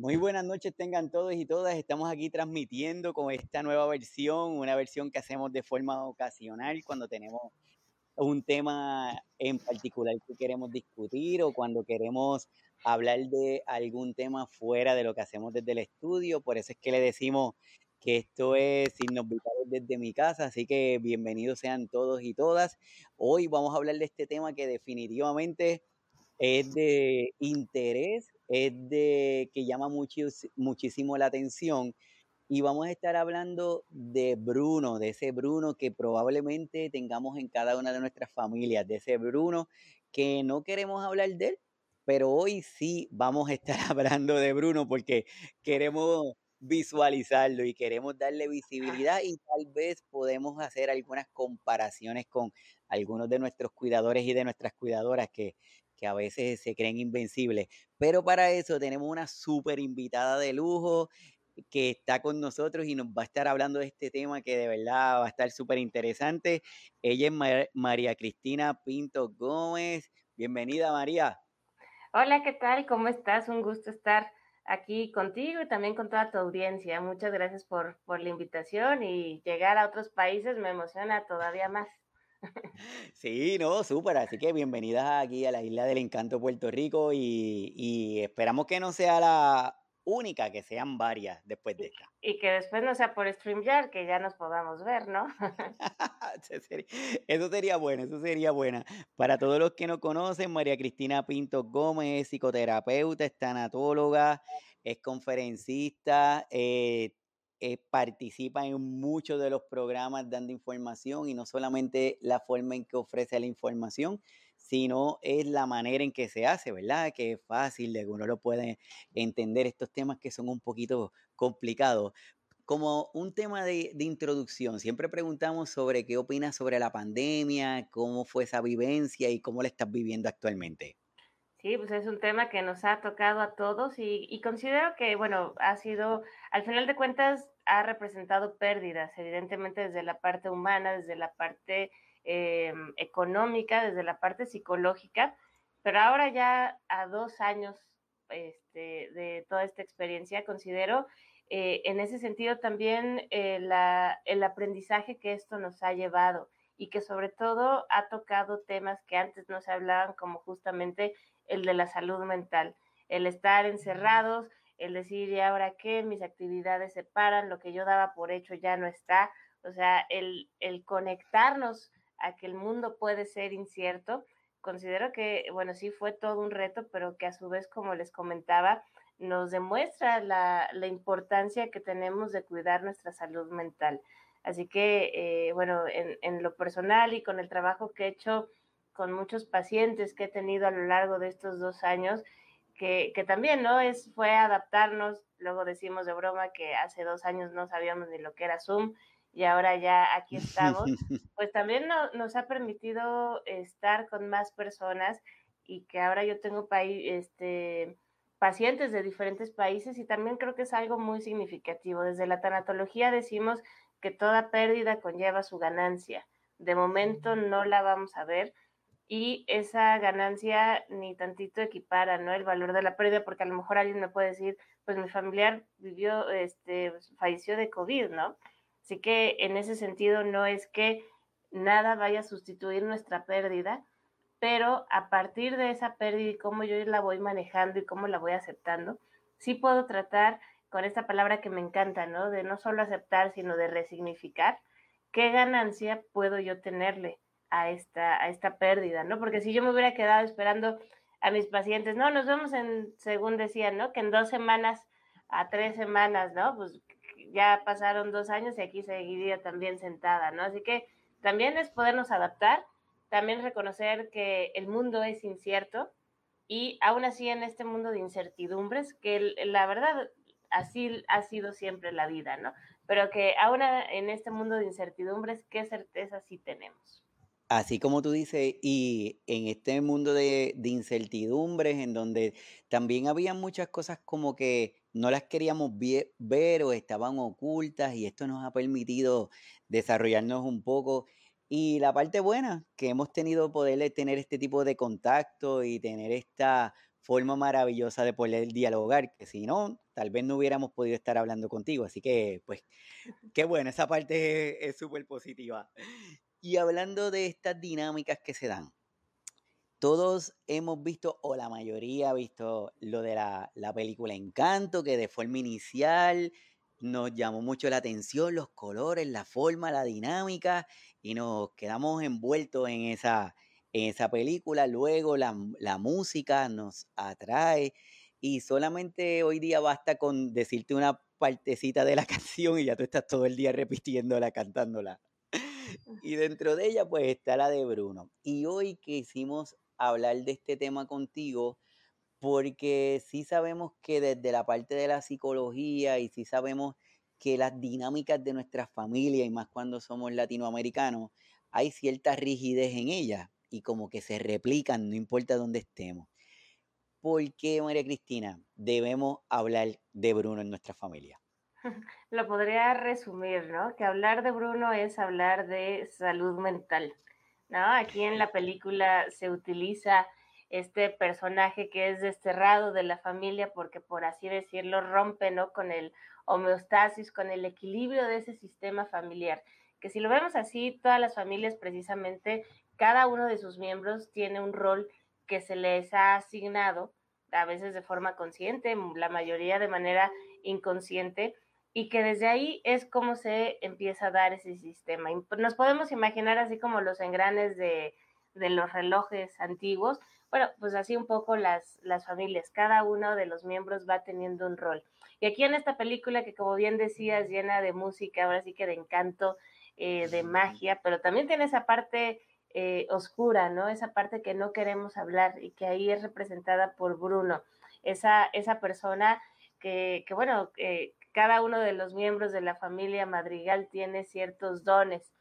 Muy buenas noches tengan todos y todas. Estamos aquí transmitiendo con esta nueva versión, una versión que hacemos de forma ocasional cuando tenemos un tema en particular que queremos discutir o cuando queremos hablar de algún tema fuera de lo que hacemos desde el estudio. Por eso es que le decimos que esto es Signos Vitales desde mi casa, así que bienvenidos sean todos y todas. Hoy vamos a hablar de este tema que definitivamente es de interés, es de que llama muchísimo la atención y vamos a estar hablando de Bruno, de ese Bruno que probablemente tengamos en cada una de nuestras familias, de ese Bruno que no queremos hablar de él, pero hoy sí vamos a estar hablando de Bruno porque queremos visualizarlo y queremos darle visibilidad y tal vez podemos hacer algunas comparaciones con algunos de nuestros cuidadores y de nuestras cuidadoras que que a veces se creen invencibles. Pero para eso tenemos una súper invitada de lujo que está con nosotros y nos va a estar hablando de este tema que de verdad va a estar súper interesante. Ella es María Cristina Pinto Gómez. Bienvenida, María. Hola, ¿qué tal? ¿Cómo estás? Un gusto estar aquí contigo y también con toda tu audiencia. Muchas gracias por, por la invitación y llegar a otros países me emociona todavía más. Sí, no, súper. Así que bienvenidas aquí a la Isla del Encanto, Puerto Rico. Y, esperamos que no sea la única, que sean varias después de esta. Y que después no sea por StreamYard, que ya nos podamos ver, ¿no? eso sería bueno, eso sería buena. Para todos los que no conocen, María Cristina Pinto Gómez es psicoterapeuta, es tanatóloga, es conferencista, eh, eh, participa en muchos de los programas dando información y no solamente la forma en que ofrece la información, sino es la manera en que se hace, ¿verdad? Que es fácil, de que uno lo puede entender estos temas que son un poquito complicados. Como un tema de, introducción, siempre preguntamos sobre qué opinas sobre la pandemia, cómo fue esa vivencia y cómo la estás viviendo actualmente. Sí, pues es un tema que nos ha tocado a todos y, considero que, bueno, ha sido, al final de cuentas, ha representado pérdidas, evidentemente desde la parte humana, desde la parte eh, económica, desde la parte psicológica, pero ahora ya a dos años este, de toda esta experiencia, considero eh, en ese sentido también eh, el aprendizaje que esto nos ha llevado y que sobre todo ha tocado temas que antes no se hablaban como justamente el de la salud mental, el estar encerrados, el decir, ¿y ahora qué? Mis actividades se paran, lo que yo daba por hecho ya no está, o sea, el, el conectarnos a que el mundo puede ser incierto, considero que, bueno, sí fue todo un reto, pero que a su vez, como les comentaba, nos demuestra la, la importancia que tenemos de cuidar nuestra salud mental. Así que, eh, bueno, en, en, lo personal y con el trabajo que he hecho con muchos pacientes que he tenido a lo largo de estos dos años, que, que, también, ¿no? Es, fue adaptarnos, luego decimos de broma que hace dos años no sabíamos ni lo que era Zoom y ahora ya aquí estamos, pues también no, nos ha permitido estar con más personas y que ahora yo tengo este, pacientes de diferentes países y también creo que es algo muy significativo. Desde la tanatología decimos que toda pérdida conlleva su ganancia. De momento no la vamos a ver y esa ganancia ni tantito equipara, ¿no? El valor de la pérdida, porque a lo mejor alguien me puede decir, pues mi familiar vivió, este, falleció de COVID, ¿no? Así que en ese sentido no es que nada vaya a sustituir nuestra pérdida, pero a partir de esa pérdida y cómo yo la voy manejando y cómo la voy aceptando, sí puedo tratar con esta palabra que me encanta, ¿no? De no solo aceptar, sino de resignificar, ¿qué ganancia puedo yo tenerle a esta, a esta pérdida, ¿no? Porque si yo me hubiera quedado esperando a mis pacientes, no, nos vemos en, según decían, ¿no? Que en dos semanas a tres semanas, ¿no? Pues ya pasaron dos años y aquí seguiría también sentada, ¿no? Así que también es podernos adaptar, también reconocer que el mundo es incierto y aún así en este mundo de incertidumbres, que la verdad así ha sido siempre la vida, ¿no? Pero que aún en este mundo de incertidumbres, ¿qué certeza sí tenemos? Así como tú dices, y en este mundo de, incertidumbres, en donde también había muchas cosas como que no las queríamos ver o estaban ocultas, y esto nos ha permitido desarrollarnos un poco. Y la parte buena, que hemos tenido poder tener este tipo de contacto y tener esta forma maravillosa de poder dialogar, que si no, tal vez no hubiéramos podido estar hablando contigo. Así que, pues, qué bueno, esa parte es súper positiva. Y hablando de estas dinámicas que se dan, todos hemos visto, o la mayoría ha visto lo de la, la película Encanto, que de forma inicial nos llamó mucho la atención, los colores, la forma, la dinámica, y nos quedamos envueltos en esa, en esa película. Luego la, la música nos atrae y solamente hoy día basta con decirte una partecita de la canción y ya tú estás todo el día repitiéndola, cantándola. Y dentro de ella pues está la de Bruno. Y hoy quisimos hablar de este tema contigo porque sí sabemos que desde la parte de la psicología y sí sabemos que las dinámicas de nuestra familia y más cuando somos latinoamericanos, hay cierta rigidez en ellas y como que se replican, no importa dónde estemos. ¿Por qué, María Cristina, debemos hablar de Bruno en nuestra familia? Lo podría resumir, ¿no? Que hablar de Bruno es hablar de salud mental, ¿no? Aquí en la película se utiliza este personaje que es desterrado de la familia porque, por así decirlo, rompe, ¿no? Con el homeostasis, con el equilibrio de ese sistema familiar. Que si lo vemos así, todas las familias precisamente, cada uno de sus miembros tiene un rol que se les ha asignado, a veces de forma consciente, la mayoría de manera inconsciente, y que desde ahí es como se empieza a dar ese sistema. Nos podemos imaginar así como los engranes de, de los relojes antiguos, bueno, pues así un poco las, las familias, cada uno de los miembros va teniendo un rol. Y aquí en esta película que como bien decías, llena de música, ahora sí que de encanto, eh, de magia, pero también tiene esa parte eh, oscura, ¿no? Esa parte que no queremos hablar y que ahí es representada por Bruno, esa, esa persona que, que bueno, eh, cada uno de los miembros de la familia Madrigal tiene ciertos dones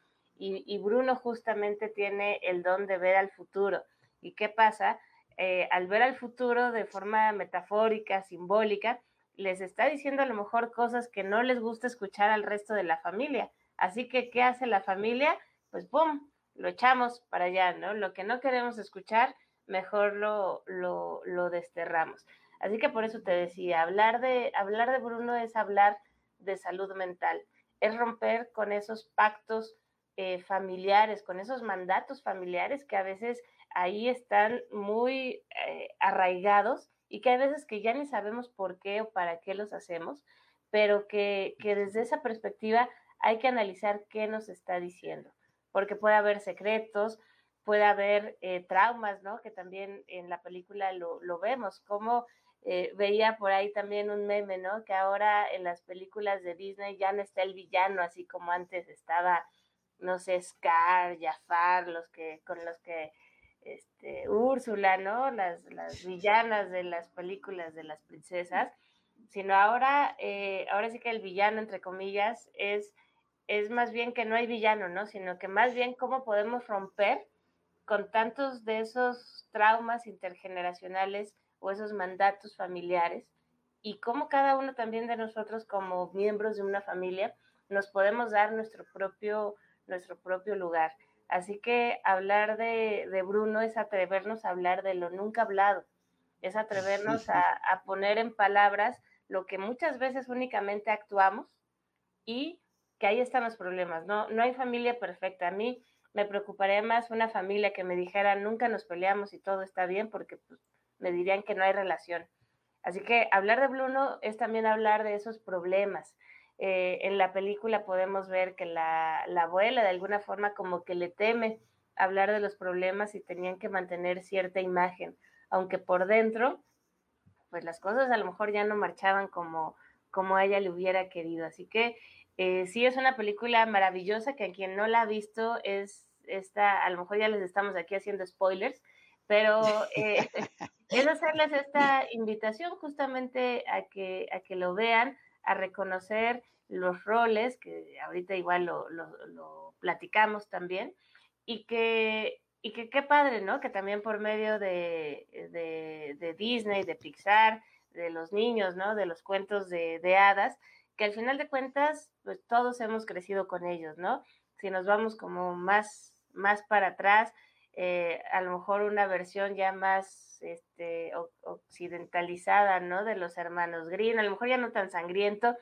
y, Bruno justamente tiene el don de ver al futuro. ¿Y qué pasa? Eh, al ver al futuro de forma metafórica, simbólica, les está diciendo a lo mejor cosas que no les gusta escuchar al resto de la familia. Así que, ¿qué hace la familia? Pues, ¡pum!, lo echamos para allá, ¿no? Lo que no queremos escuchar, mejor lo, lo, lo desterramos. Así que por eso te decía, hablar de, hablar de Bruno es hablar de salud mental, es romper con esos pactos eh, familiares, con esos mandatos familiares que a veces ahí están muy eh, arraigados y que a veces que ya ni sabemos por qué o para qué los hacemos, pero que, que desde esa perspectiva hay que analizar qué nos está diciendo porque puede haber secretos, puede haber eh, traumas, ¿no? Que también en la película lo, lo vemos, como eh, veía por ahí también un meme, ¿no? Que ahora en las películas de Disney ya no está el villano, así como antes estaba, no sé, Scar, Jafar, los que, con los que, este, Úrsula, ¿no? Las, las villanas de las películas de las princesas, sino ahora, eh, ahora sí que el villano, entre comillas, es es más bien que no hay villano, ¿no? Sino que más bien cómo podemos romper con tantos de esos traumas intergeneracionales o esos mandatos familiares y cómo cada uno también de nosotros como miembros de una familia nos podemos dar nuestro propio, nuestro propio lugar. Así que hablar de, de Bruno es atrevernos a hablar de lo nunca hablado, es atrevernos a, a poner en palabras lo que muchas veces únicamente actuamos y que ahí están los problemas, ¿no? No hay familia perfecta. A mí me preocuparía más una familia que me dijera nunca nos peleamos y todo está bien porque pues, me dirían que no hay relación. Así que hablar de Bruno es también hablar de esos problemas. Eh, en la película podemos ver que la, la, abuela de alguna forma como que le teme hablar de los problemas y tenían que mantener cierta imagen, aunque por dentro, pues las cosas a lo mejor ya no marchaban como, como a ella le hubiera querido. Así que eh, sí, es una película maravillosa que a quien no la ha visto es esta, a lo mejor ya les estamos aquí haciendo spoilers, pero eh, es hacerles esta invitación justamente a que, a que lo vean, a reconocer los roles, que ahorita igual lo, lo, platicamos también, y que, y que qué padre, ¿no? Que también por medio de, de, de Disney, de Pixar, de los niños, ¿no? De los cuentos de, de hadas, que al final de cuentas, pues todos hemos crecido con ellos, ¿no? Si nos vamos como más, más para atrás, eh, a lo mejor una versión ya más este, occidentalizada, ¿no? De los hermanos Grimm, a lo mejor ya no tan sangriento,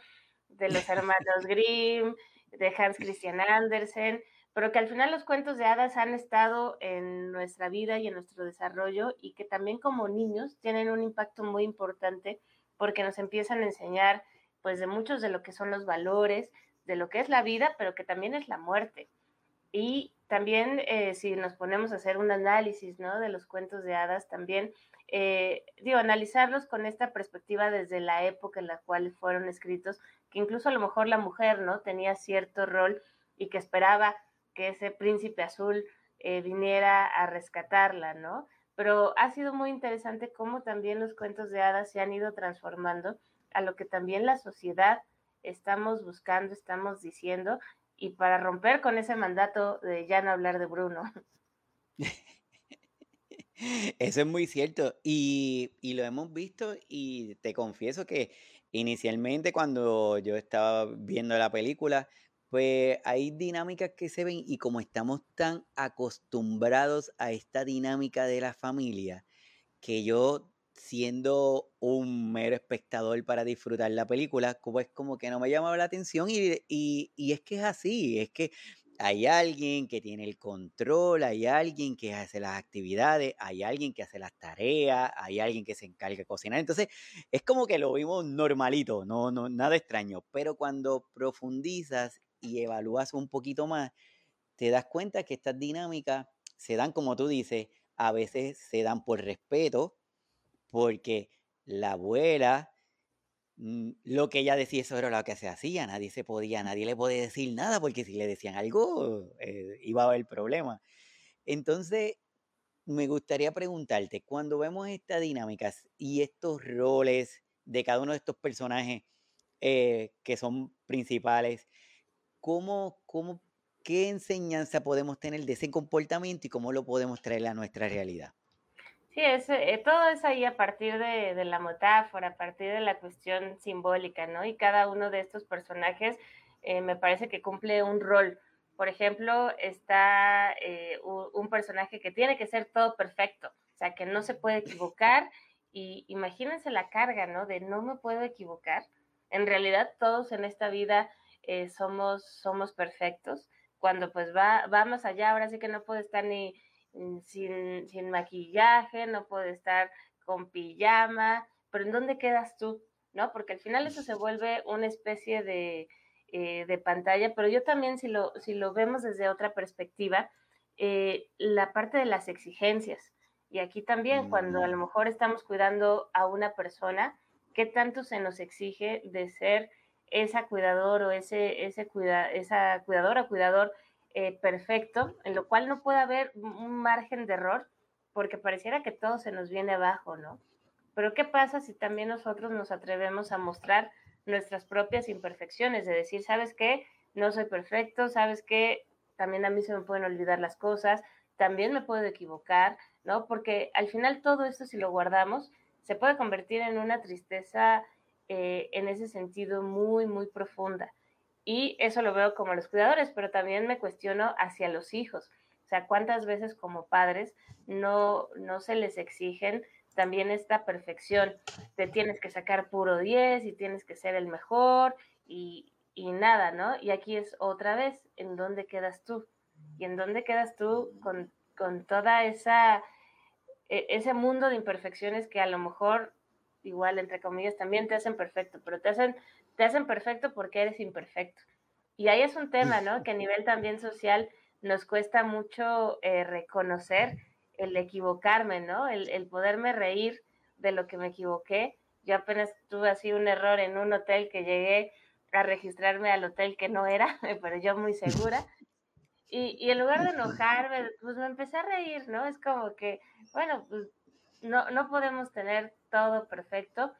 de los hermanos Grimm, de Hans Christian Andersen, pero que al final los cuentos de hadas han estado en nuestra vida y en nuestro desarrollo y que también como niños tienen un impacto muy importante porque nos empiezan a enseñar pues de muchos de lo que son los valores, de lo que es la vida, pero que también es la muerte. Y también eh, si nos ponemos a hacer un análisis ¿no? de los cuentos de hadas, también eh, digo, analizarlos con esta perspectiva desde la época en la cual fueron escritos, que incluso a lo mejor la mujer, ¿no? Tenía cierto rol y que esperaba que ese príncipe azul eh, viniera a rescatarla, ¿no? Pero ha sido muy interesante cómo también los cuentos de hadas se han ido transformando a lo que también la sociedad estamos buscando, estamos diciendo, y para romper con ese mandato de ya no hablar de Bruno. Eso es muy cierto y, y, lo hemos visto y te confieso que inicialmente cuando yo estaba viendo la película, pues hay dinámicas que se ven y como estamos tan acostumbrados a esta dinámica de la familia, que yo siendo un mero espectador para disfrutar la película, pues como que no me llamaba la atención y, y es que es así, es que hay alguien que tiene el control, hay alguien que hace las actividades, hay alguien que hace las tareas, hay alguien que se encarga de cocinar. Entonces, es como que lo vimos normalito, no, no, nada extraño. Pero cuando profundizas y evalúas un poquito más, te das cuenta que estas dinámicas se dan, como tú dices, a veces se dan por respeto, porque la abuela Mm, lo que ella decía, eso era lo que se hacía, nadie se podía, nadie le podía decir nada, porque si le decían algo, eh, iba a haber problema. Entonces, me gustaría preguntarte, cuando vemos estas dinámicas y estos roles de cada uno de estos personajes eh, que son principales, ¿cómo, cómo, ¿qué enseñanza podemos tener de ese comportamiento y cómo lo podemos traer a nuestra realidad? Sí, es, eh, todo es ahí a partir de, la metáfora, a partir de la cuestión simbólica, ¿no? Y cada uno de estos personajes eh, me parece que cumple un rol. Por ejemplo, está eh, un, personaje que tiene que ser todo perfecto, o sea, que no se puede equivocar. Y imagínense la carga, ¿no? De no me puedo equivocar. En realidad, todos en esta vida somos, somos perfectos. Cuando pues va, va más allá, ahora sí que no puedo estar ni sin, sin maquillaje, no puede estar con pijama, pero ¿en dónde quedas tú? ¿No? Porque al final eso se vuelve una especie de, eh, de pantalla, pero yo también si lo, si lo vemos desde otra perspectiva, eh, la parte de las exigencias. Y aquí también, cuando a lo mm. mejor estamos cuidando a una persona, ¿qué tanto se nos exige de ser esa cuidador o ese, ese cuida, esa cuidadora, cuidador eh, perfecto, en lo cual no puede haber un margen de error, porque pareciera que todo se nos viene abajo, ¿no? Pero ¿qué pasa si también nosotros nos atrevemos a mostrar nuestras propias imperfecciones? De decir, ¿sabes qué? No soy perfecto, ¿sabes qué? También a mí se me pueden olvidar las cosas, también me puedo equivocar, ¿no? Porque al final todo esto, si lo guardamos, se puede convertir en una tristeza eh, en ese sentido muy, muy profunda. Y eso lo veo como los cuidadores, pero también me cuestiono hacia los hijos. O sea, cuántas veces como padres no, no se les exigen también esta perfección. Te tienes que sacar puro 10 y tienes que ser el mejor y, y nada, ¿no? Y aquí es otra vez, ¿en dónde quedas tú? ¿Y en dónde quedas tú con, con toda esa e, ese mundo de imperfecciones que a lo mejor igual entre comillas también te hacen perfecto, pero te hacen te hacen perfecto porque eres imperfecto. Y ahí es un tema, ¿no? Que a nivel también social nos cuesta mucho eh, reconocer el equivocarme, ¿no? El, el, poderme reír de lo que me equivoqué. Yo apenas tuve así un error en un hotel que llegué a registrarme al hotel que no era, pero yo muy segura. Y, y en lugar de enojarme, pues me empecé a reír, ¿no? Es como que, bueno, pues no, no podemos tener todo perfecto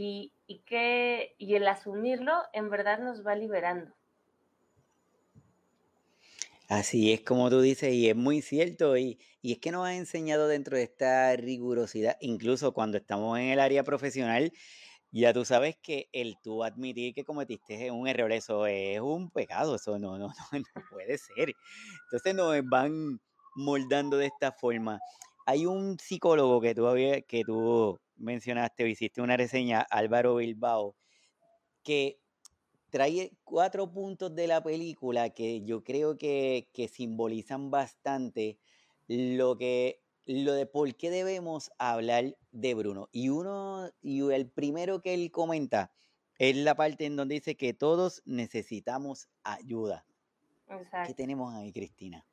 y, que, y el asumirlo en verdad nos va liberando. Así es como tú dices, y es muy cierto, y, y es que nos ha enseñado dentro de esta rigurosidad, incluso cuando estamos en el área profesional, ya tú sabes que el tú admitir que cometiste un error, eso es un pecado, eso no, no, no, no puede ser. Entonces nos van moldando de esta forma. Hay un psicólogo que tú, que tú mencionaste o hiciste una reseña, Álvaro Bilbao, que trae cuatro puntos de la película que yo creo que, que simbolizan bastante lo que lo de por qué debemos hablar de Bruno. Y uno, y el primero que él comenta es la parte en donde dice que todos necesitamos ayuda. Exacto. ¿Qué tenemos ahí, Cristina?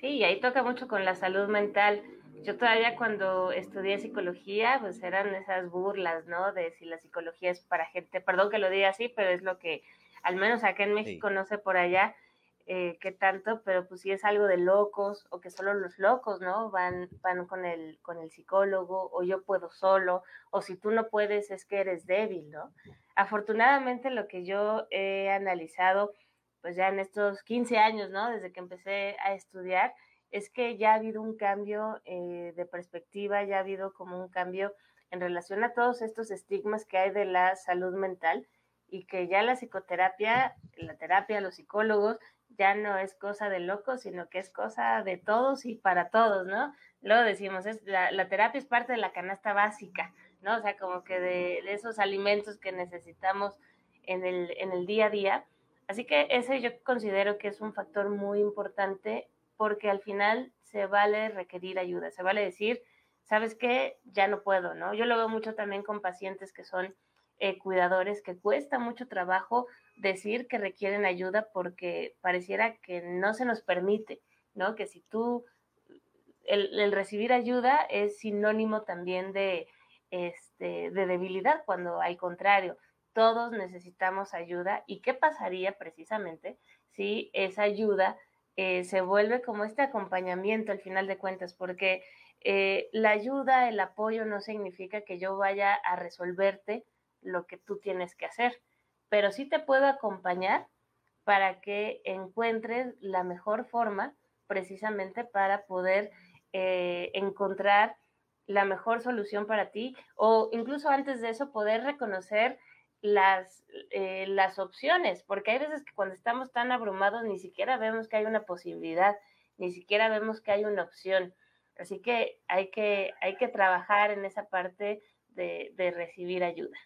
Sí, ahí toca mucho con la salud mental. Yo todavía cuando estudié psicología, pues eran esas burlas, ¿no? De si la psicología es para gente, perdón que lo diga así, pero es lo que, al menos acá en México, no sé por allá, eh, qué tanto, pero pues sí es algo de locos o que solo los locos, ¿no? Van, van con, el, con el psicólogo o yo puedo solo o si tú no puedes es que eres débil, ¿no? Afortunadamente lo que yo he analizado pues ya en estos 15 años, ¿no? Desde que empecé a estudiar, es que ya ha habido un cambio eh, de perspectiva, ya ha habido como un cambio en relación a todos estos estigmas que hay de la salud mental y que ya la psicoterapia, la terapia, los psicólogos ya no es cosa de locos, sino que es cosa de todos y para todos, ¿no? Luego decimos, es, la, terapia es parte de la canasta básica, ¿no? O sea, como que de, esos alimentos que necesitamos en el, en el día a día. Así que ese yo considero que es un factor muy importante porque al final se vale requerir ayuda, se vale decir, ¿sabes qué? Ya no puedo, ¿no? Yo lo veo mucho también con pacientes que son eh, cuidadores que cuesta mucho trabajo decir que requieren ayuda porque pareciera que no se nos permite, ¿no? Que si tú, el, recibir ayuda es sinónimo también de, este, de debilidad, cuando al contrario, todos necesitamos ayuda. ¿Y qué pasaría precisamente si esa ayuda eh, se vuelve como este acompañamiento al final de cuentas? Porque eh, la ayuda, el apoyo no significa que yo vaya a resolverte lo que tú tienes que hacer, pero sí te puedo acompañar para que encuentres la mejor forma precisamente para poder eh, encontrar la mejor solución para ti o incluso antes de eso poder reconocer las, eh, las opciones, porque hay veces que cuando estamos tan abrumados ni siquiera vemos que hay una posibilidad, ni siquiera vemos que hay una opción. Así que hay que, hay que trabajar en esa parte de recibir ayuda.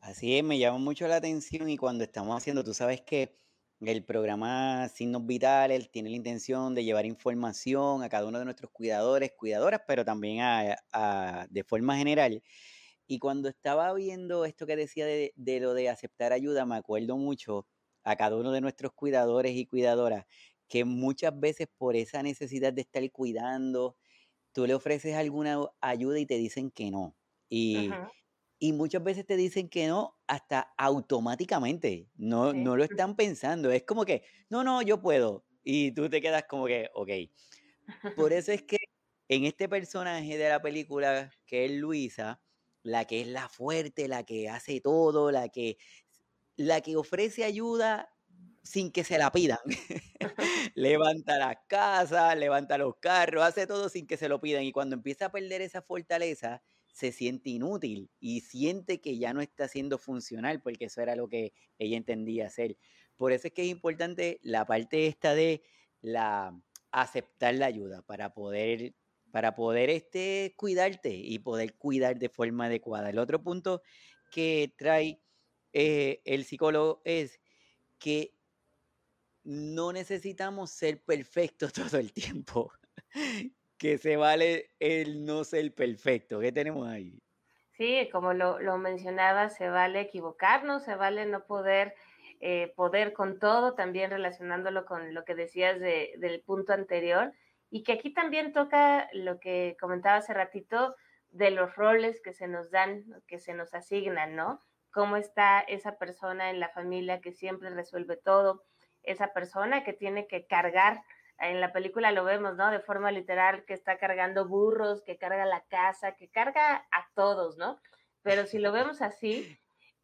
Así es, me llama mucho la atención y cuando estamos haciendo, tú sabes que el programa Signos Vitales tiene la intención de llevar información a cada uno de nuestros cuidadores, cuidadoras, pero también a, de forma general. Y cuando estaba viendo esto que decía de, de, lo de aceptar ayuda, me acuerdo mucho a cada uno de nuestros cuidadores y cuidadoras que muchas veces por esa necesidad de estar cuidando, tú le ofreces alguna ayuda y te dicen que no. Y, y muchas veces te dicen que no hasta automáticamente, no, no lo están pensando, es como que, no, no, yo puedo, y tú te quedas como que, ok. Por eso es que en este personaje de la película, que es Luisa, la que es la fuerte, la que hace todo, la que, la que ofrece ayuda sin que se la pidan. levanta las casas, levanta los carros, hace todo sin que se lo pidan. Y cuando empieza a perder esa fortaleza, se siente inútil y siente que ya no está siendo funcional porque eso era lo que ella entendía hacer. Por eso es que es importante la parte esta de la aceptar la ayuda para poder para poder este, cuidarte y poder cuidar de forma adecuada. El otro punto que trae eh, el psicólogo es que no necesitamos ser perfectos todo el tiempo que se vale el no ser perfecto. ¿Qué tenemos ahí? Sí, como lo, lo mencionaba, se vale equivocarnos, se vale no poder eh, poder con todo, también relacionándolo con lo que decías de, del punto anterior, y que aquí también toca lo que comentaba hace ratito de los roles que se nos dan, que se nos asignan, ¿no? Cómo está esa persona en la familia que siempre resuelve todo, esa persona que tiene que cargar en la película lo vemos, ¿no? De forma literal, que está cargando burros, que carga la casa, que carga a todos, ¿no? Pero si lo vemos así,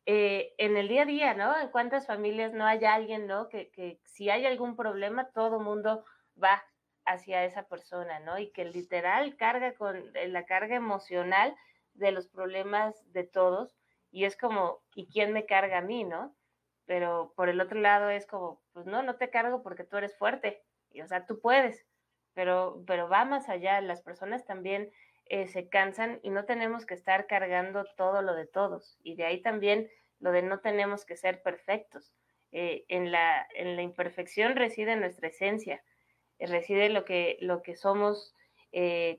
eh, en el día a día, ¿no? En cuántas familias no hay alguien, ¿no? Que, que si hay algún problema, todo mundo va hacia esa persona, ¿no? Y que literal carga con eh, la carga emocional de los problemas de todos. Y es como, ¿y quién me carga a mí, no? Pero por el otro lado es como, pues no, no te cargo porque tú eres fuerte, o sea, tú puedes, pero, pero va más allá, las personas también eh, se cansan y no tenemos que estar cargando todo lo de todos. Y de ahí también lo de no tenemos que ser perfectos. Eh, en, la, en la imperfección reside nuestra esencia, reside lo que, lo que somos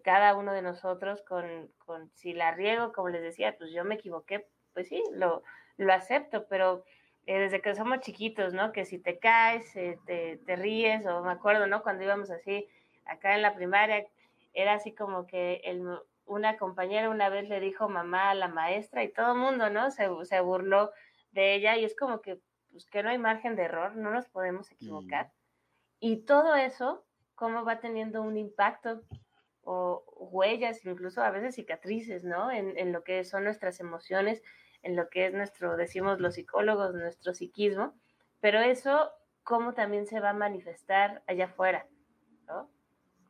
cada uno de nosotros con, con, si la riego, como les decía, pues yo me equivoqué, pues sí, lo, lo acepto, pero desde que somos chiquitos, ¿no? Que si te caes, te, te, ríes, o me acuerdo, ¿no? Cuando íbamos así acá en la primaria, era así como que el, una compañera una vez le dijo mamá a la maestra y todo el mundo, ¿no? Se, se, burló de ella y es como que, pues que no hay margen de error, no nos podemos equivocar. Y todo eso, ¿cómo va teniendo un impacto o huellas, incluso a veces cicatrices, ¿no? En, en lo que son nuestras emociones, en lo que es nuestro, decimos los psicólogos, nuestro psiquismo, pero eso, ¿cómo también se va a manifestar allá afuera, ¿no?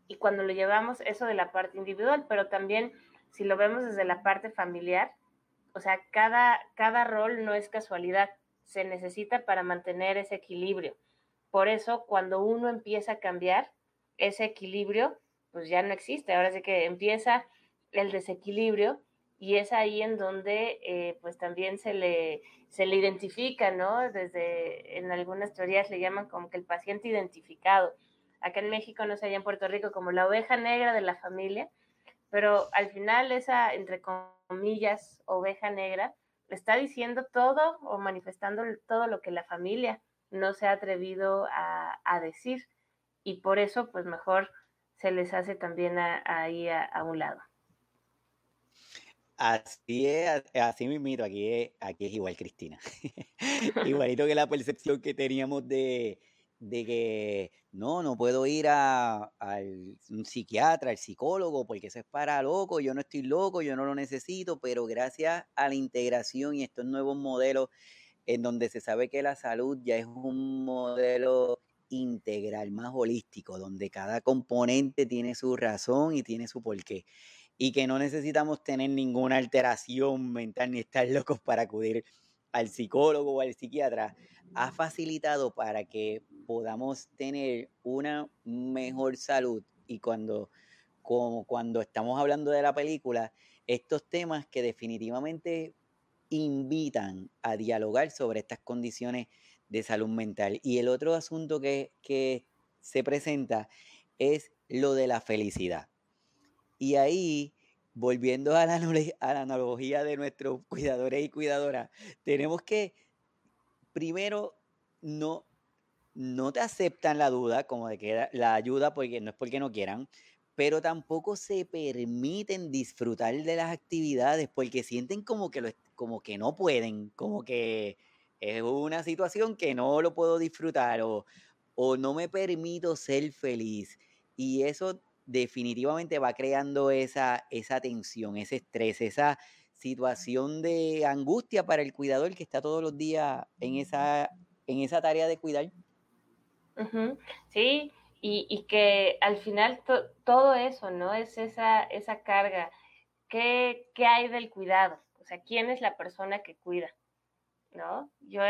y cuando lo llevamos eso de la parte individual, pero también si lo vemos desde la parte familiar, o sea, cada, cada rol no es casualidad, se necesita para mantener ese equilibrio. Por eso, cuando uno empieza a cambiar, ese equilibrio, pues ya no existe. Ahora sí que empieza el desequilibrio y es ahí en donde, eh, pues también se le, se le identifica, ¿no? Desde, en algunas teorías le llaman como que el paciente identificado acá en México, no sé, allá en Puerto Rico, como la oveja negra de la familia, pero al final esa, entre comillas, oveja negra, está diciendo todo o manifestando todo lo que la familia no se ha atrevido a, decir y por eso pues mejor se les hace también ahí a, un lado. Así es, así mismo, aquí aquí es igual Cristina. Igualito que la percepción que teníamos de, de que no, no puedo ir a, un psiquiatra, al psicólogo, porque eso es para loco, yo no estoy loco, yo no lo necesito, pero gracias a la integración y estos nuevos modelos en donde se sabe que la salud ya es un modelo integral, más holístico, donde cada componente tiene su razón y tiene su porqué. Y que no necesitamos tener ninguna alteración mental ni estar locos para acudir al psicólogo o al psiquiatra, ha facilitado para que podamos tener una mejor salud y cuando, como cuando estamos hablando de la película, estos temas que definitivamente invitan a dialogar sobre estas condiciones de salud mental. Y el otro asunto que, que se presenta es lo de la felicidad. Y ahí, volviendo a la, a la analogía de nuestros cuidadores y cuidadoras, tenemos que primero no, no te aceptan la duda, como de que la ayuda, porque no es porque no quieran, pero tampoco se permiten disfrutar de las actividades porque sienten como que, lo, como que no pueden, como que es una situación que no lo puedo disfrutar o, o no me permito ser feliz. Y eso definitivamente va creando esa, esa tensión, ese estrés, esa situación de angustia para el cuidador que está todos los días en esa en esa tarea de cuidar. Sí, y, que al final todo eso, ¿no? Es esa, esa carga. ¿Qué, ¿Qué, hay del cuidado? O sea, ¿quién es la persona que cuida? ¿No? Yo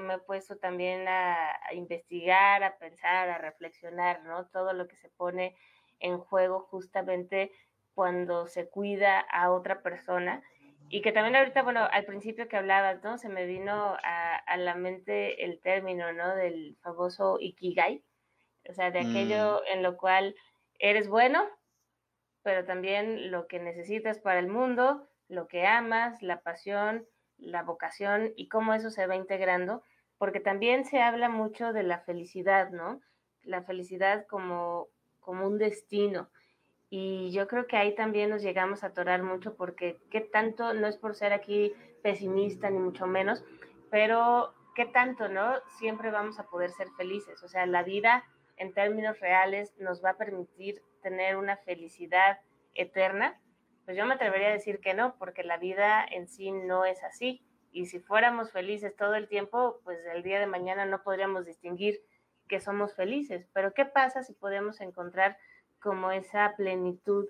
me he puesto también a, a investigar, a pensar, a reflexionar, ¿no? Todo lo que se pone en juego justamente cuando se cuida a otra persona y que también ahorita, bueno, al principio que hablabas, ¿no? Se me vino a, la mente el término, ¿no? Del famoso ikigai, o sea, de aquello mm. en lo cual eres bueno, pero también lo que necesitas para el mundo, lo que amas, la pasión, la vocación y cómo eso se va integrando, porque también se habla mucho de la felicidad, ¿no? La felicidad como, como un destino. Y yo creo que ahí también nos llegamos a atorar mucho porque qué tanto, no es por ser aquí pesimista ni mucho menos, pero qué tanto, ¿no? Siempre vamos a poder ser felices. O sea, la vida en términos reales nos va a permitir tener una felicidad eterna. Pues yo me atrevería a decir que no, porque la vida en sí no es así. Y si fuéramos felices todo el tiempo, pues el día de mañana no podríamos distinguir que somos felices. Pero ¿qué pasa si podemos encontrar como esa plenitud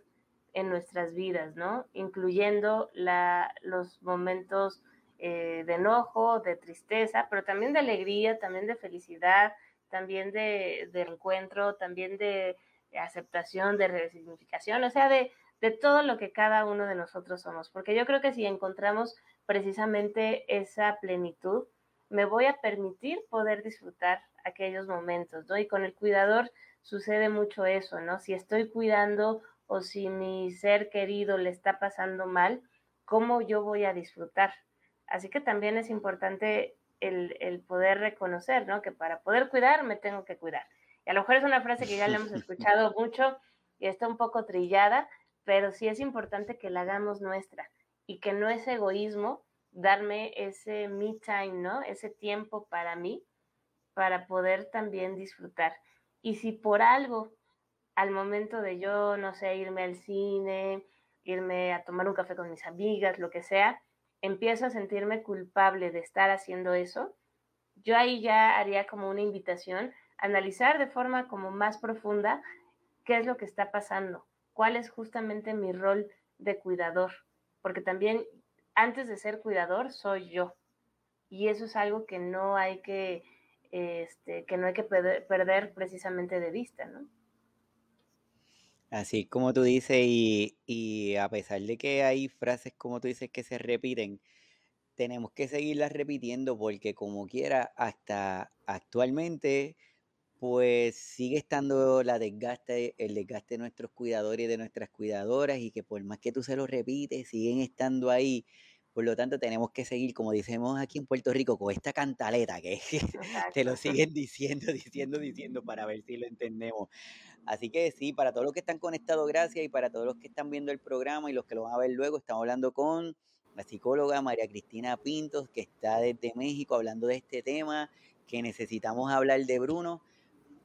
en nuestras vidas, ¿no? Incluyendo la, los momentos eh, de enojo, de tristeza, pero también de alegría, también de felicidad, también de, de encuentro, también de, aceptación, de resignificación, o sea, de, de todo lo que cada uno de nosotros somos. Porque yo creo que si encontramos precisamente esa plenitud, me voy a permitir poder disfrutar aquellos momentos, ¿no? Y con el cuidador sucede mucho eso, ¿no? Si estoy cuidando o si mi ser querido le está pasando mal, ¿cómo yo voy a disfrutar? Así que también es importante el, el poder reconocer, ¿no? Que para poder cuidar me tengo que cuidar. Y a lo mejor es una frase que ya le hemos escuchado mucho y está un poco trillada, pero sí es importante que la hagamos nuestra y que no es egoísmo darme ese me time, ¿no? Ese tiempo para mí, para poder también disfrutar. Y si por algo, al momento de yo, no sé, irme al cine, irme a tomar un café con mis amigas, lo que sea, empiezo a sentirme culpable de estar haciendo eso, yo ahí ya haría como una invitación a analizar de forma como más profunda qué es lo que está pasando, cuál es justamente mi rol de cuidador, porque también antes de ser cuidador soy yo. Y eso es algo que no hay que, este, que no hay que perder, precisamente de vista, ¿no? Así como tú dices, y, y, a pesar de que hay frases como tú dices que se repiten, tenemos que seguirlas repitiendo porque como quiera, hasta actualmente pues sigue estando la desgaste, el desgaste de nuestros cuidadores y de nuestras cuidadoras y que por más que tú se lo repites, siguen estando ahí. Por lo tanto, tenemos que seguir, como decimos aquí en Puerto Rico, con esta cantaleta que te lo siguen diciendo, diciendo, diciendo para ver si lo entendemos. Así que sí, para todos los que están conectados, gracias. Y para todos los que están viendo el programa y los que lo van a ver luego, estamos hablando con la psicóloga María Cristina Pintos, que está desde México hablando de este tema, que necesitamos hablar de Bruno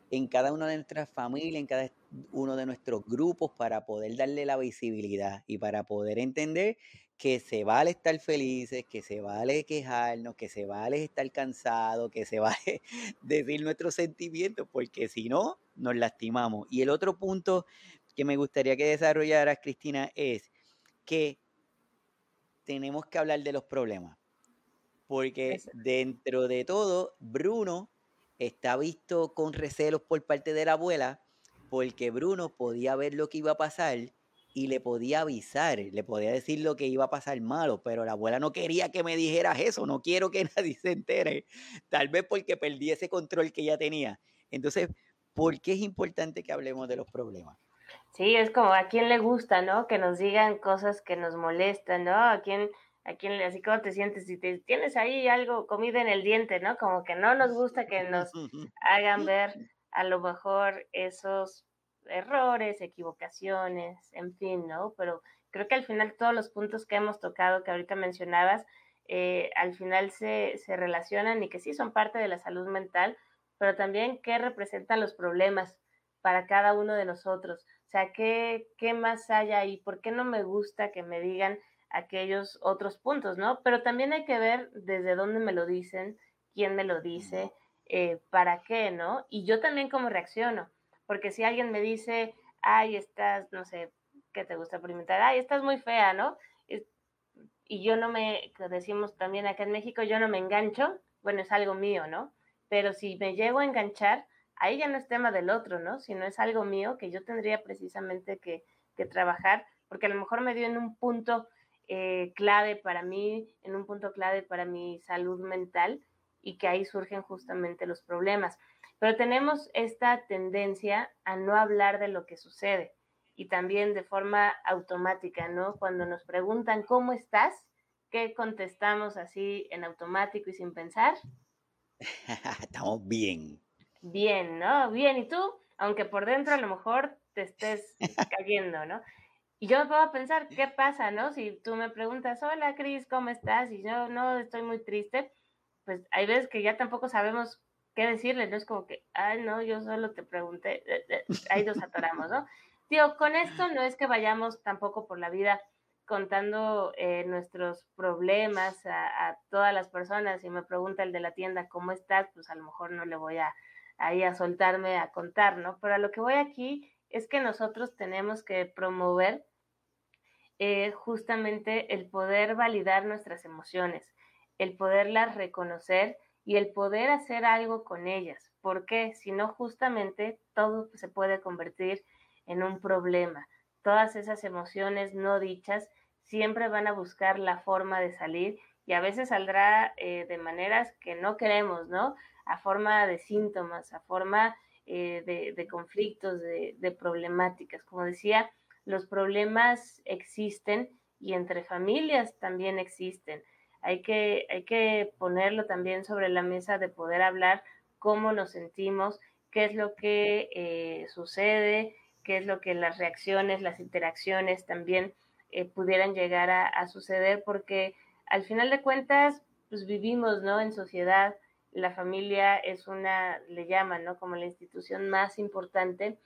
en cada una de nuestras familias, en cada uno de nuestros grupos para poder darle la visibilidad y para poder entender que se vale estar felices, que se vale quejarnos, que se vale estar cansados, que se vale decir nuestros sentimientos, porque si no, nos lastimamos. Y el otro punto que me gustaría que desarrollaras, Cristina, es que tenemos que hablar de los problemas. Porque dentro de todo, Bruno está visto con recelos por parte de la abuela porque Bruno podía ver lo que iba a pasar y le podía avisar, le podía decir lo que iba a pasar malo, pero la abuela no quería que me dijeras eso, no quiero que nadie se entere, tal vez porque perdí ese control que ella tenía. Entonces, ¿por qué es importante que hablemos de los problemas? Sí, es como a quién le gusta, ¿no? Que nos digan cosas que nos molestan, ¿no? A quién a quién, así como te sientes, si te tienes ahí algo, comida en el diente, ¿no? Como que no nos gusta que nos hagan ver a lo mejor esos errores, equivocaciones, en fin, ¿no? Pero creo que al final todos los puntos que hemos tocado, que ahorita mencionabas, eh, al final se, se relacionan y que sí son parte de la salud mental, pero también qué representan los problemas para cada uno de nosotros. O sea, ¿qué, qué más hay ahí? ¿Por qué no me gusta que me digan aquellos otros puntos, ¿no? Pero también hay que ver desde dónde me lo dicen, quién me lo dice, eh, para qué, ¿no? Y yo también cómo reacciono, porque si alguien me dice, ay, estás, no sé, ¿qué te gusta experimentar? Ay, estás muy fea, ¿no? Y yo no me, decimos también acá en México, yo no me engancho, bueno, es algo mío, ¿no? Pero si me llego a enganchar, ahí ya no es tema del otro, ¿no? Sino es algo mío que yo tendría precisamente que, que trabajar, porque a lo mejor me dio en un punto eh, clave para mí, en un punto clave para mi salud mental y que ahí surgen justamente los problemas. Pero tenemos esta tendencia a no hablar de lo que sucede y también de forma automática, ¿no? Cuando nos preguntan cómo estás, ¿qué contestamos así en automático y sin pensar? Estamos bien. Bien, ¿no? Bien, ¿y tú? Aunque por dentro a lo mejor te estés cayendo, ¿no? Y yo me puedo pensar, ¿qué pasa, no? Si tú me preguntas, hola Cris, ¿cómo estás? Y yo no estoy muy triste, pues hay veces que ya tampoco sabemos qué decirle, no es como que, ay, no, yo solo te pregunté, eh, eh, ahí nos atoramos, ¿no? Digo, con esto no es que vayamos tampoco por la vida contando eh, nuestros problemas a, a, todas las personas. Si me pregunta el de la tienda, ¿cómo estás? Pues a lo mejor no le voy a ahí a soltarme a contar, ¿no? Pero a lo que voy aquí es que nosotros tenemos que promover justamente el poder validar nuestras emociones, el poderlas reconocer y el poder hacer algo con ellas. porque Si no, justamente todo se puede convertir en un problema. Todas esas emociones no dichas siempre van a buscar la forma de salir y a veces saldrá eh, de maneras que no queremos, ¿no? A forma de síntomas, a forma eh, de, conflictos, de problemáticas. Como decía, los problemas existen y entre familias también existen. Hay que, hay que ponerlo también sobre la mesa de poder hablar cómo nos sentimos, qué es lo que eh, sucede, qué es lo que las reacciones, las interacciones también eh, pudieran llegar a, suceder, porque al final de cuentas, pues vivimos, ¿no? En sociedad, la familia es una, le llaman, ¿no? Como la institución más importante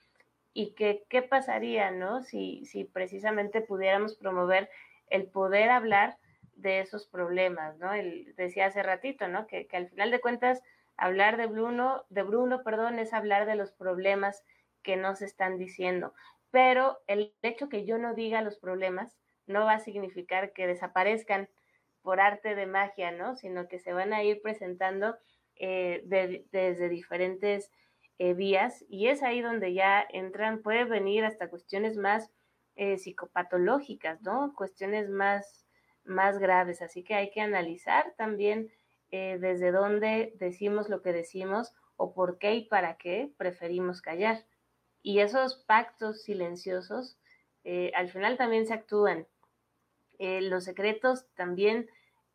y que qué pasaría, ¿no? Si, si precisamente pudiéramos promover el poder hablar de esos problemas, ¿no? El, decía hace ratito, ¿no? Que, que, al final de cuentas, hablar de Bruno, de Bruno, perdón, es hablar de los problemas que nos están diciendo. Pero el hecho que yo no diga los problemas no va a significar que desaparezcan por arte de magia, ¿no? Sino que se van a ir presentando eh, desde diferentes eh, y es ahí donde ya entran, puede venir hasta cuestiones más eh, psicopatológicas, ¿no? Cuestiones más, más graves. Así que hay que analizar también desde dónde decimos lo que decimos o por qué y para qué preferimos callar. Y esos pactos silenciosos al final también se actúan. los secretos también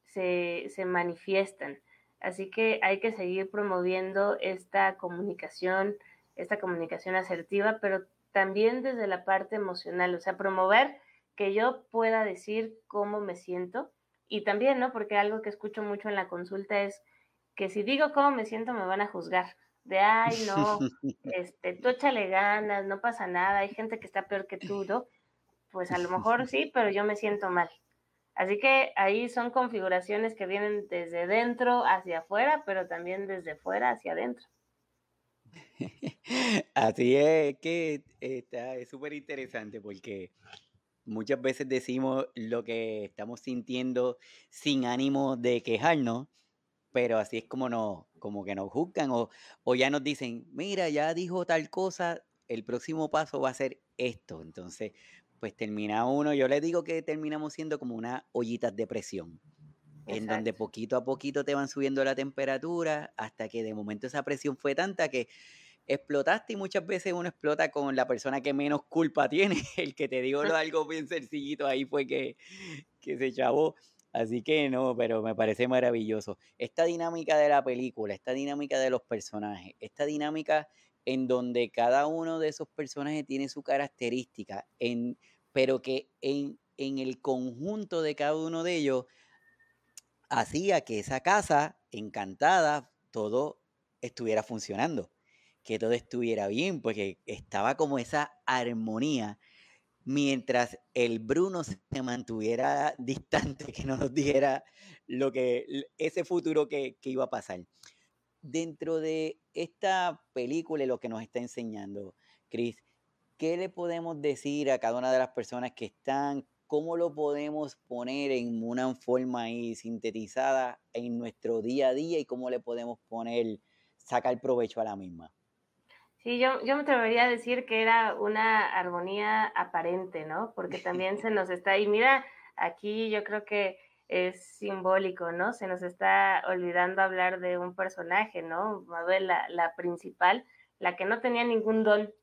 se, se manifiestan. Así que hay que seguir promoviendo esta comunicación, esta comunicación asertiva, pero también desde la parte emocional, o sea, promover que yo pueda decir cómo me siento y también, ¿no? Porque algo que escucho mucho en la consulta es que si digo cómo me siento me van a juzgar. De, ay, no, este, tú échale ganas, no pasa nada, hay gente que está peor que tú, ¿no? Pues a lo mejor sí, pero yo me siento mal. Así que ahí son configuraciones que vienen desde dentro hacia afuera, pero también desde fuera hacia adentro. Así es que está, es súper interesante porque muchas veces decimos lo que estamos sintiendo sin ánimo de quejarnos, pero así es como, no, como que nos juzgan o, o ya nos dicen, mira, ya dijo tal cosa, el próximo paso va a ser esto. Entonces, pues termina uno, yo le digo que terminamos siendo como una ollita de presión, en donde poquito a poquito te van subiendo la temperatura hasta que de momento esa presión fue tanta que explotaste y muchas veces uno explota con la persona que menos culpa tiene, el que te digo algo bien sencillito ahí fue que, que se chavó. Así que no, pero me parece maravilloso. Esta dinámica de la película, esta dinámica de los personajes, esta dinámica en donde cada uno de esos personajes tiene su característica, en, pero que en, en el conjunto de cada uno de ellos hacía que esa casa encantada, todo estuviera funcionando, que todo estuviera bien, porque estaba como esa armonía, mientras el Bruno se mantuviera distante, que no nos dijera lo que, ese futuro que iba a pasar dentro de esta película y lo que nos está enseñando, Chris, ¿qué le podemos decir a cada una de las personas que están? ¿Cómo lo podemos poner en una forma ahí sintetizada en nuestro día a día y cómo le podemos poner, sacar provecho a la misma? Sí, yo, yo me atrevería a decir que era una armonía aparente, ¿no? Porque también se nos está, y mira, aquí yo creo que es simbólico, ¿no? Se nos está olvidando hablar de un personaje, ¿no? Mabel, la, la principal, la que no tenía ningún don,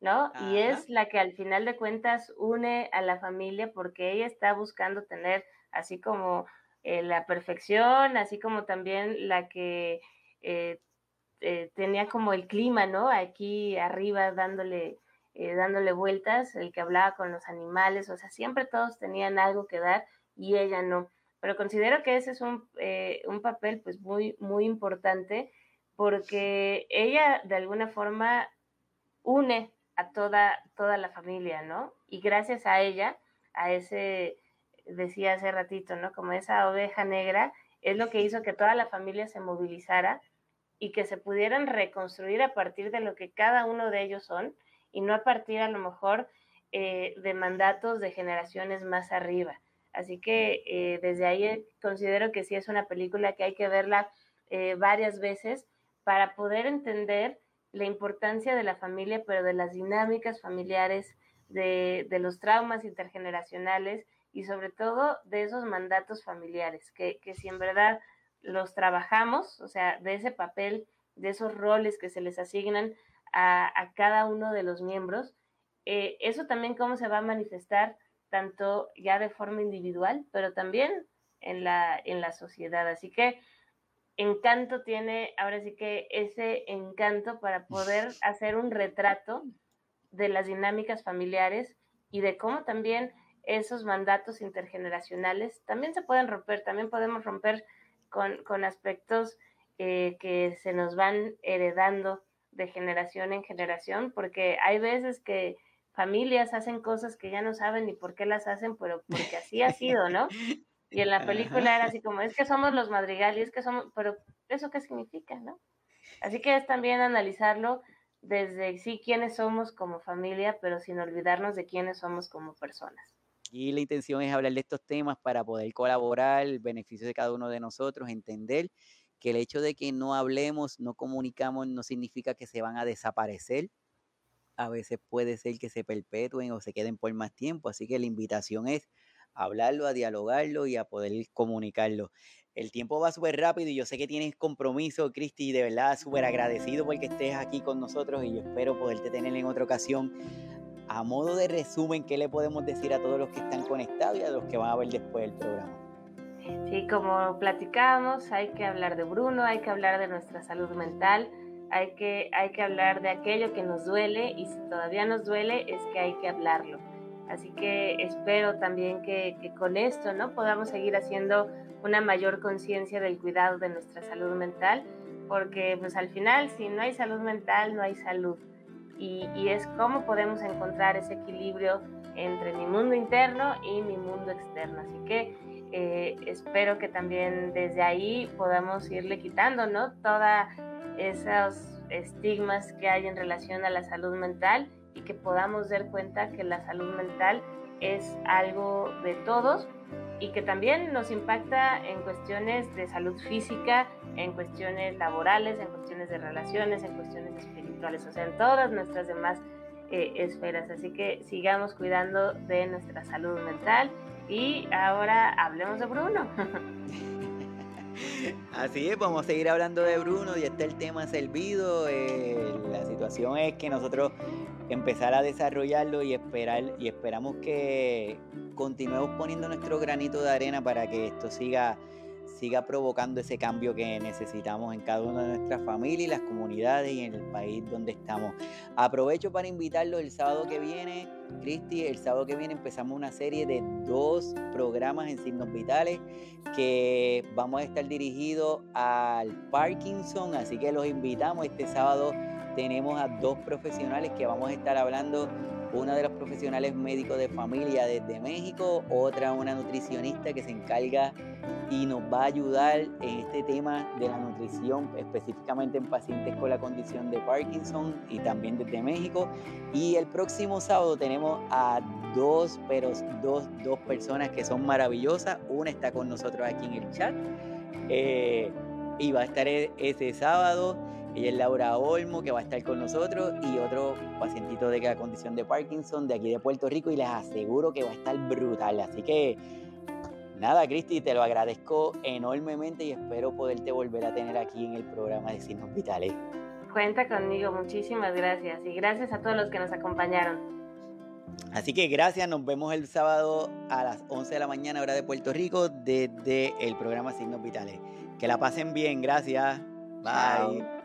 ¿no? Y es la que al final de cuentas une a la familia porque ella está buscando tener así como eh, la perfección, así como también la que eh, eh, tenía como el clima, ¿no? Aquí arriba dándole, dándole vueltas, el que hablaba con los animales, o sea, siempre todos tenían algo que dar y ella no pero considero que ese es un, eh, un papel pues muy, muy importante porque ella de alguna forma une a toda, toda la familia, ¿no? Y gracias a ella, a ese, decía hace ratito, ¿no? Como esa oveja negra, es lo que hizo que toda la familia se movilizara y que se pudieran reconstruir a partir de lo que cada uno de ellos son y no a partir a lo mejor eh, de mandatos de generaciones más arriba. Así que eh, desde ahí considero que sí es una película que hay que verla eh, varias veces para poder entender la importancia de la familia, pero de las dinámicas familiares de, los traumas intergeneracionales y sobre todo de esos mandatos familiares, que, que si en verdad los trabajamos, o sea, de ese papel, de esos roles que se les asignan a, cada uno de los miembros, eh, eso también cómo se va a manifestar tanto ya de forma individual, pero también en la, en la sociedad. Así que encanto tiene, ahora sí que ese encanto para poder hacer un retrato de las dinámicas familiares y de cómo también esos mandatos intergeneracionales también se pueden romper, también podemos romper con, aspectos eh, que se nos van heredando de generación en generación, porque hay veces que familias hacen cosas que ya no saben ni por qué las hacen, pero porque así ha sido, ¿no? Y en la película era así como, es que somos los madrigal y es que somos, pero ¿eso qué significa, no? Así que es también analizarlo desde sí quiénes somos como familia, pero sin olvidarnos de quiénes somos como personas. Y la intención es hablar de estos temas para poder colaborar, el beneficio de cada uno de nosotros, entender que el hecho de que no hablemos, no comunicamos, no significa que se van a desaparecer. A veces puede ser que se perpetúen o se queden por más tiempo. Así que la invitación es hablarlo, a dialogarlo y a poder comunicarlo. El tiempo va súper rápido y yo sé que tienes compromiso, Cristi, de verdad súper agradecido porque estés aquí con nosotros y yo espero poderte tener en otra ocasión a modo de resumen, ¿qué le podemos decir a todos los que están conectados y a los que van a ver después el programa? Sí, como platicábamos, hay que hablar de Bruno, hay que hablar de nuestra salud mental, hay que, hay que hablar de aquello que nos duele y si todavía nos duele es que hay que hablarlo. Así que espero también que, que con esto ¿no? podamos seguir haciendo una mayor conciencia del cuidado de nuestra salud mental, porque pues al final si no hay salud mental no hay salud y, es cómo podemos encontrar ese equilibrio entre mi mundo interno y mi mundo externo. Así que eh, espero que también desde ahí podamos irle quitando, ¿no? Todos esos estigmas que hay en relación a la salud mental y que podamos dar cuenta que la salud mental es algo de todos y que también nos impacta en cuestiones de salud física, en cuestiones laborales, en cuestiones de relaciones, en cuestiones espirituales, o sea, en todas nuestras demás eh, esferas. Así que sigamos cuidando de nuestra salud mental y ahora hablemos de Bruno. Así es, vamos a seguir hablando de Bruno, ya está el tema servido. Eh, la situación es que nosotros empezar a desarrollarlo y esperar y esperamos que continuemos poniendo nuestro granito de arena para que esto siga siga provocando ese cambio que necesitamos en cada una de nuestras familias y las comunidades y en el país donde estamos. Aprovecho para invitarlo el sábado que viene, Cristi, el sábado que viene empezamos una serie de dos programas en signos vitales que vamos a estar dirigidos al Parkinson, así que los invitamos este sábado. Tenemos a dos profesionales que vamos a estar hablando una de los profesionales médicos de familia desde México, otra una nutricionista que se encarga y nos va a ayudar en este tema de la nutrición, específicamente en pacientes con la condición de Parkinson y también desde México. Y el próximo sábado tenemos a dos, pero dos, dos personas que son maravillosas. Una está con nosotros aquí en el chat eh, y va a estar e-, ese sábado. Ella es Laura Olmo, que va a estar con nosotros, y otro pacientito de la condición de Parkinson de aquí de Puerto Rico, y les aseguro que va a estar brutal. Así que, nada, Cristi, te lo agradezco enormemente y espero poderte volver a tener aquí en el programa de Signos Vitales. Cuenta conmigo, muchísimas gracias, y gracias a todos los que nos acompañaron. Así que gracias, nos vemos el sábado a las 11 de la mañana hora de Puerto Rico desde el programa Signos Vitales. Que la pasen bien, gracias. Bye.